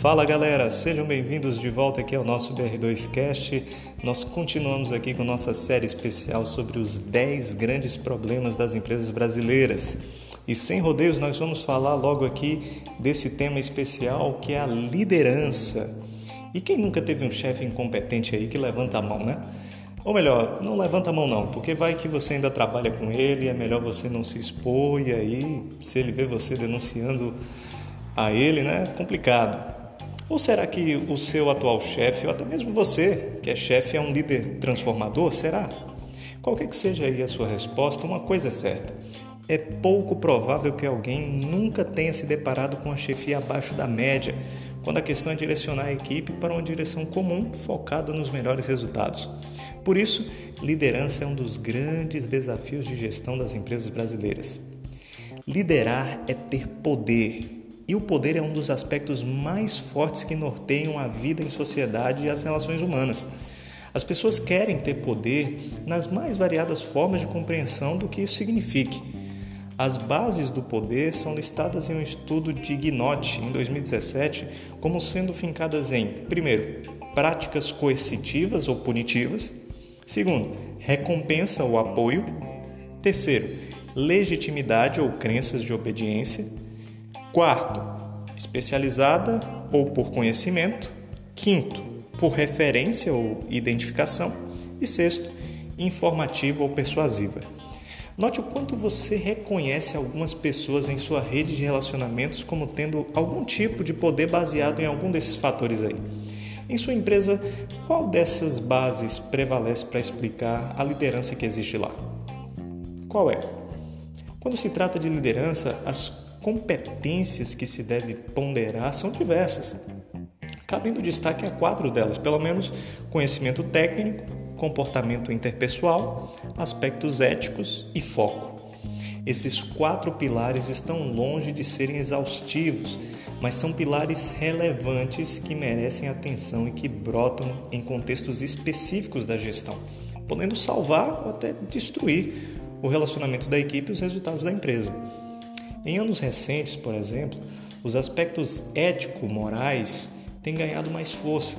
Fala galera, sejam bem-vindos de volta aqui ao nosso BR2Cast. Nós continuamos aqui com nossa série especial sobre os 10 grandes problemas das empresas brasileiras. E sem rodeios, nós vamos falar logo aqui desse tema especial que é a liderança. E quem nunca teve um chefe incompetente aí que levanta a mão, né? Ou melhor, não levanta a mão não, porque vai que você ainda trabalha com ele, é melhor você não se expor e aí se ele vê você denunciando a ele, né? Complicado. Ou será que o seu atual chefe, ou até mesmo você, que é chefe, é um líder transformador? Será? Qualquer que seja aí a sua resposta, uma coisa é certa. É pouco provável que alguém nunca tenha se deparado com a chefia abaixo da média, quando a questão é direcionar a equipe para uma direção comum focada nos melhores resultados. Por isso, liderança é um dos grandes desafios de gestão das empresas brasileiras. Liderar é ter poder, e o poder é um dos aspectos mais fortes que norteiam a vida em sociedade e as relações humanas. As pessoas querem ter poder nas mais variadas formas de compreensão do que isso signifique. As bases do poder são listadas em um estudo de Gnott, em 2017, como sendo fincadas em, primeiro, práticas coercitivas ou punitivas, segundo, recompensa ou apoio, terceiro, legitimidade ou crenças de obediência, Quarto, especializada ou por conhecimento. Quinto, por referência ou identificação. E sexto, informativa ou persuasiva. Note o quanto você reconhece algumas pessoas em sua rede de relacionamentos como tendo algum tipo de poder baseado em algum desses fatores aí. Em sua empresa, qual dessas bases prevalece para explicar a liderança que existe lá? Qual é? Quando se trata de liderança, as competências que se deve ponderar são diversas, cabendo destaque a quatro delas, pelo menos conhecimento técnico, comportamento interpessoal, aspectos éticos e foco. Esses quatro pilares estão longe de serem exaustivos, mas são pilares relevantes que merecem atenção e que brotam em contextos específicos da gestão, podendo salvar ou até destruir o relacionamento da equipe e os resultados da empresa. Em anos recentes, por exemplo, os aspectos ético-morais têm ganhado mais força.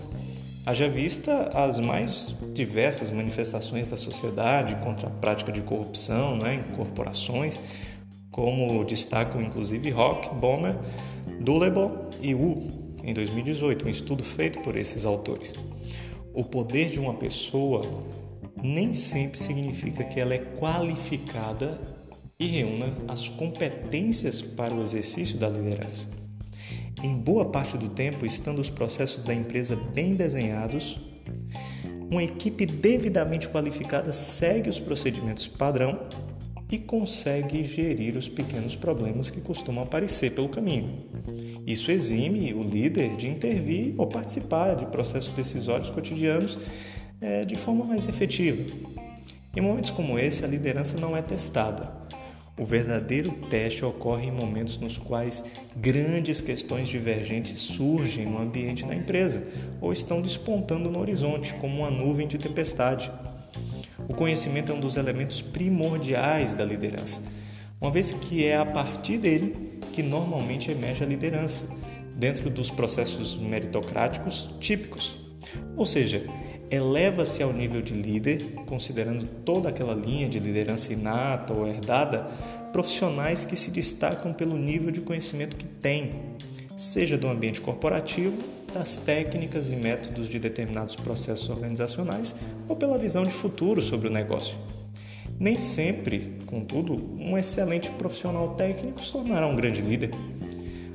Haja vista as mais diversas manifestações da sociedade contra a prática de corrupção né, em corporações, como destacam inclusive Rock, Bomer, Dulebo e Wu em 2018, um estudo feito por esses autores. O poder de uma pessoa nem sempre significa que ela é qualificada e reúna as competências para o exercício da liderança. Em boa parte do tempo, estando os processos da empresa bem desenhados, uma equipe devidamente qualificada segue os procedimentos padrão e consegue gerir os pequenos problemas que costumam aparecer pelo caminho. Isso exime o líder de intervir ou participar de processos decisórios cotidianos é, de forma mais efetiva. Em momentos como esse, a liderança não é testada, o verdadeiro teste ocorre em momentos nos quais grandes questões divergentes surgem no ambiente da empresa ou estão despontando no horizonte como uma nuvem de tempestade. O conhecimento é um dos elementos primordiais da liderança, uma vez que é a partir dele que normalmente emerge a liderança, dentro dos processos meritocráticos típicos. Ou seja, eleva-se ao nível de líder, considerando toda aquela linha de liderança inata ou herdada, profissionais que se destacam pelo nível de conhecimento que têm, seja do ambiente corporativo, das técnicas e métodos de determinados processos organizacionais ou pela visão de futuro sobre o negócio. Nem sempre, contudo, um excelente profissional técnico se tornará um grande líder.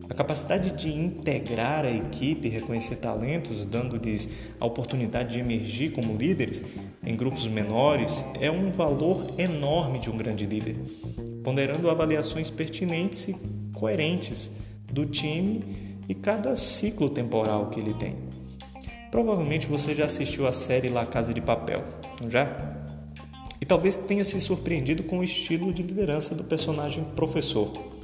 A capacidade de integrar a equipe reconhecer talentos, dando-lhes a oportunidade de emergir como líderes em grupos menores, é um valor enorme de um grande líder, ponderando avaliações pertinentes e coerentes do time e cada ciclo temporal que ele tem. Provavelmente você já assistiu a série La Casa de Papel, não já? E talvez tenha se surpreendido com o estilo de liderança do personagem professor.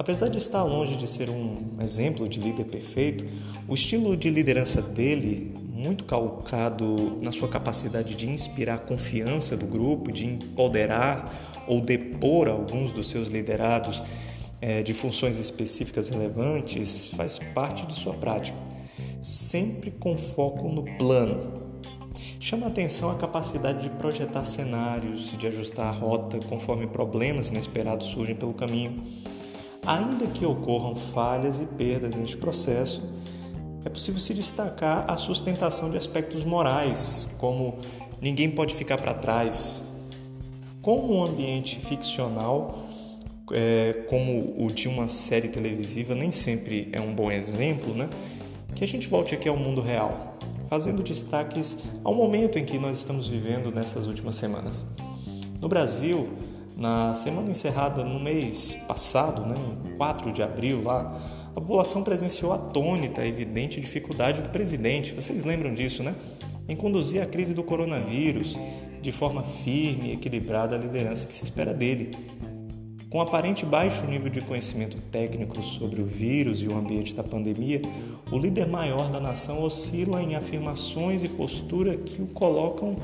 Apesar de estar longe de ser um exemplo de líder perfeito, o estilo de liderança dele, muito calcado na sua capacidade de inspirar confiança do grupo, de empoderar ou depor alguns dos seus liderados é, de funções específicas relevantes faz parte de sua prática, sempre com foco no plano. Chama atenção a capacidade de projetar cenários, de ajustar a rota conforme problemas inesperados surgem pelo caminho. Ainda que ocorram falhas e perdas neste processo, é possível se destacar a sustentação de aspectos morais, como ninguém pode ficar para trás. Como um ambiente ficcional, é, como o de uma série televisiva, nem sempre é um bom exemplo, né? Que a gente volte aqui ao mundo real, fazendo destaques ao momento em que nós estamos vivendo nessas últimas semanas. No Brasil, na semana encerrada no mês passado, né, em 4 de abril, lá, a população presenciou atônita a evidente dificuldade do presidente, vocês lembram disso, né? Em conduzir a crise do coronavírus de forma firme e equilibrada a liderança que se espera dele. Com aparente baixo nível de conhecimento técnico sobre o vírus e o ambiente da pandemia, o líder maior da nação oscila em afirmações e postura que o colocam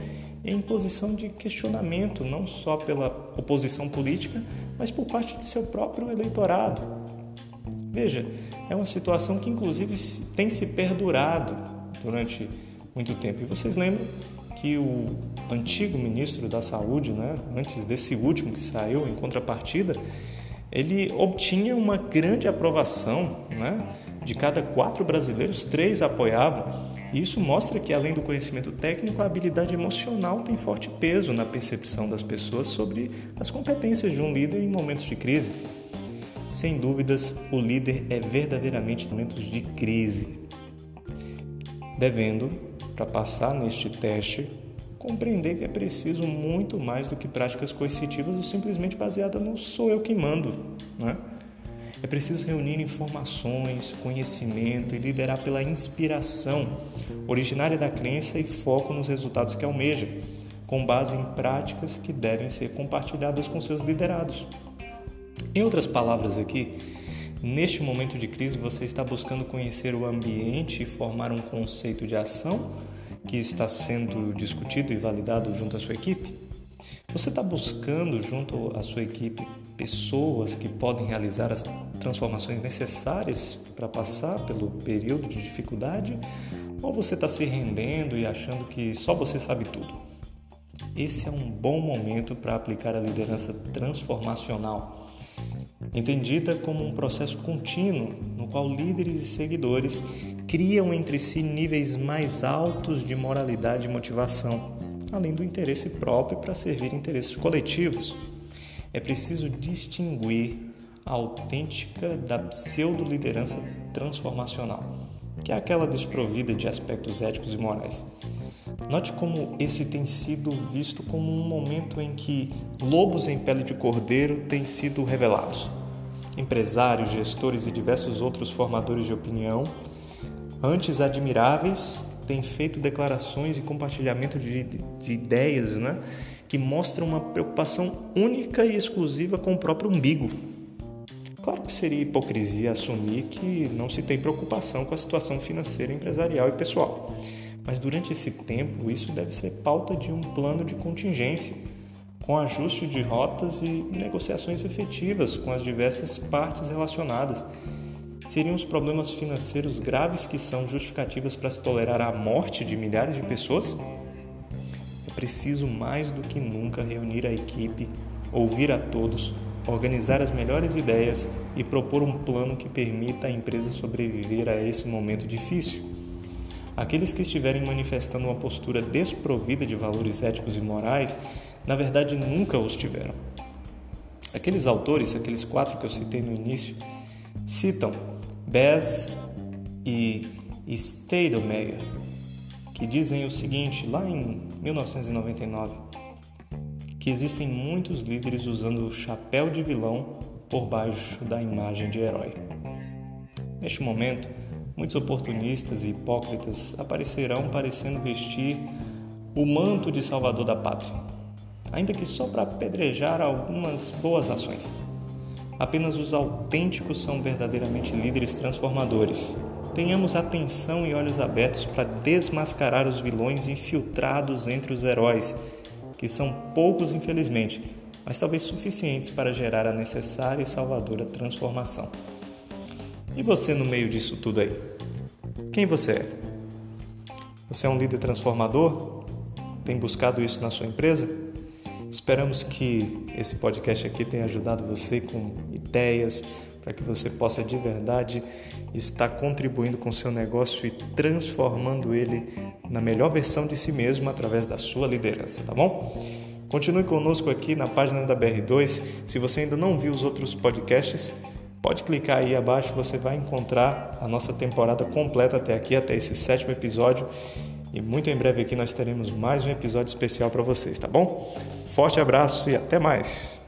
em posição de questionamento, não só pela oposição política, mas por parte de seu próprio eleitorado. Veja, é uma situação que inclusive tem se perdurado durante muito tempo. E vocês lembram que o antigo ministro da Saúde, né, antes desse último que saiu, em contrapartida, ele obtinha uma grande aprovação. Né? De cada quatro brasileiros, três apoiavam. Isso mostra que, além do conhecimento técnico, a habilidade emocional tem forte peso na percepção das pessoas sobre as competências de um líder em momentos de crise. Sem dúvidas, o líder é verdadeiramente momentos de crise, devendo, para passar neste teste, compreender que é preciso muito mais do que práticas coercitivas ou simplesmente baseada no sou eu que mando. Né? É preciso reunir informações, conhecimento e liderar pela inspiração, originária da crença e foco nos resultados que almeja, com base em práticas que devem ser compartilhadas com seus liderados. Em outras palavras aqui, neste momento de crise você está buscando conhecer o ambiente e formar um conceito de ação que está sendo discutido e validado junto à sua equipe? Você está buscando junto à sua equipe pessoas que podem realizar as transformações necessárias para passar pelo período de dificuldade? Ou você está se rendendo e achando que só você sabe tudo? Esse é um bom momento para aplicar a liderança transformacional, entendida como um processo contínuo no qual líderes e seguidores criam entre si níveis mais altos de moralidade e motivação além do interesse próprio para servir interesses coletivos. É preciso distinguir autêntica da pseudo-liderança transformacional, que é aquela desprovida de aspectos éticos e morais. Note como esse tem sido visto como um momento em que lobos em pele de cordeiro têm sido revelados. Empresários, gestores e diversos outros formadores de opinião, antes admiráveis, tem feito declarações e compartilhamento de, de ideias né, que mostram uma preocupação única e exclusiva com o próprio umbigo. Claro que seria hipocrisia assumir que não se tem preocupação com a situação financeira, empresarial e pessoal. Mas durante esse tempo, isso deve ser pauta de um plano de contingência, com ajuste de rotas e negociações efetivas com as diversas partes relacionadas seriam os problemas financeiros graves que são justificativas para se tolerar a morte de milhares de pessoas? É preciso mais do que nunca reunir a equipe, ouvir a todos, organizar as melhores ideias e propor um plano que permita à empresa sobreviver a esse momento difícil. Aqueles que estiverem manifestando uma postura desprovida de valores éticos e morais, na verdade nunca os tiveram. Aqueles autores, aqueles quatro que eu citei no início, citam Bess e Steidelmeyer, que dizem o seguinte, lá em 1999, que existem muitos líderes usando o chapéu de vilão por baixo da imagem de herói. Neste momento, muitos oportunistas e hipócritas aparecerão parecendo vestir o manto de salvador da pátria, ainda que só para apedrejar algumas boas ações. Apenas os autênticos são verdadeiramente líderes transformadores. Tenhamos atenção e olhos abertos para desmascarar os vilões infiltrados entre os heróis, que são poucos, infelizmente, mas talvez suficientes para gerar a necessária e salvadora transformação. E você no meio disso tudo aí? Quem você é? Você é um líder transformador? Tem buscado isso na sua empresa? Esperamos que esse podcast aqui tenha ajudado você com ideias para que você possa de verdade estar contribuindo com seu negócio e transformando ele na melhor versão de si mesmo através da sua liderança, tá bom? Continue conosco aqui na página da BR2. Se você ainda não viu os outros podcasts, pode clicar aí abaixo, você vai encontrar a nossa temporada completa até aqui, até esse sétimo episódio. E muito em breve aqui nós teremos mais um episódio especial para vocês, tá bom? Forte abraço e até mais!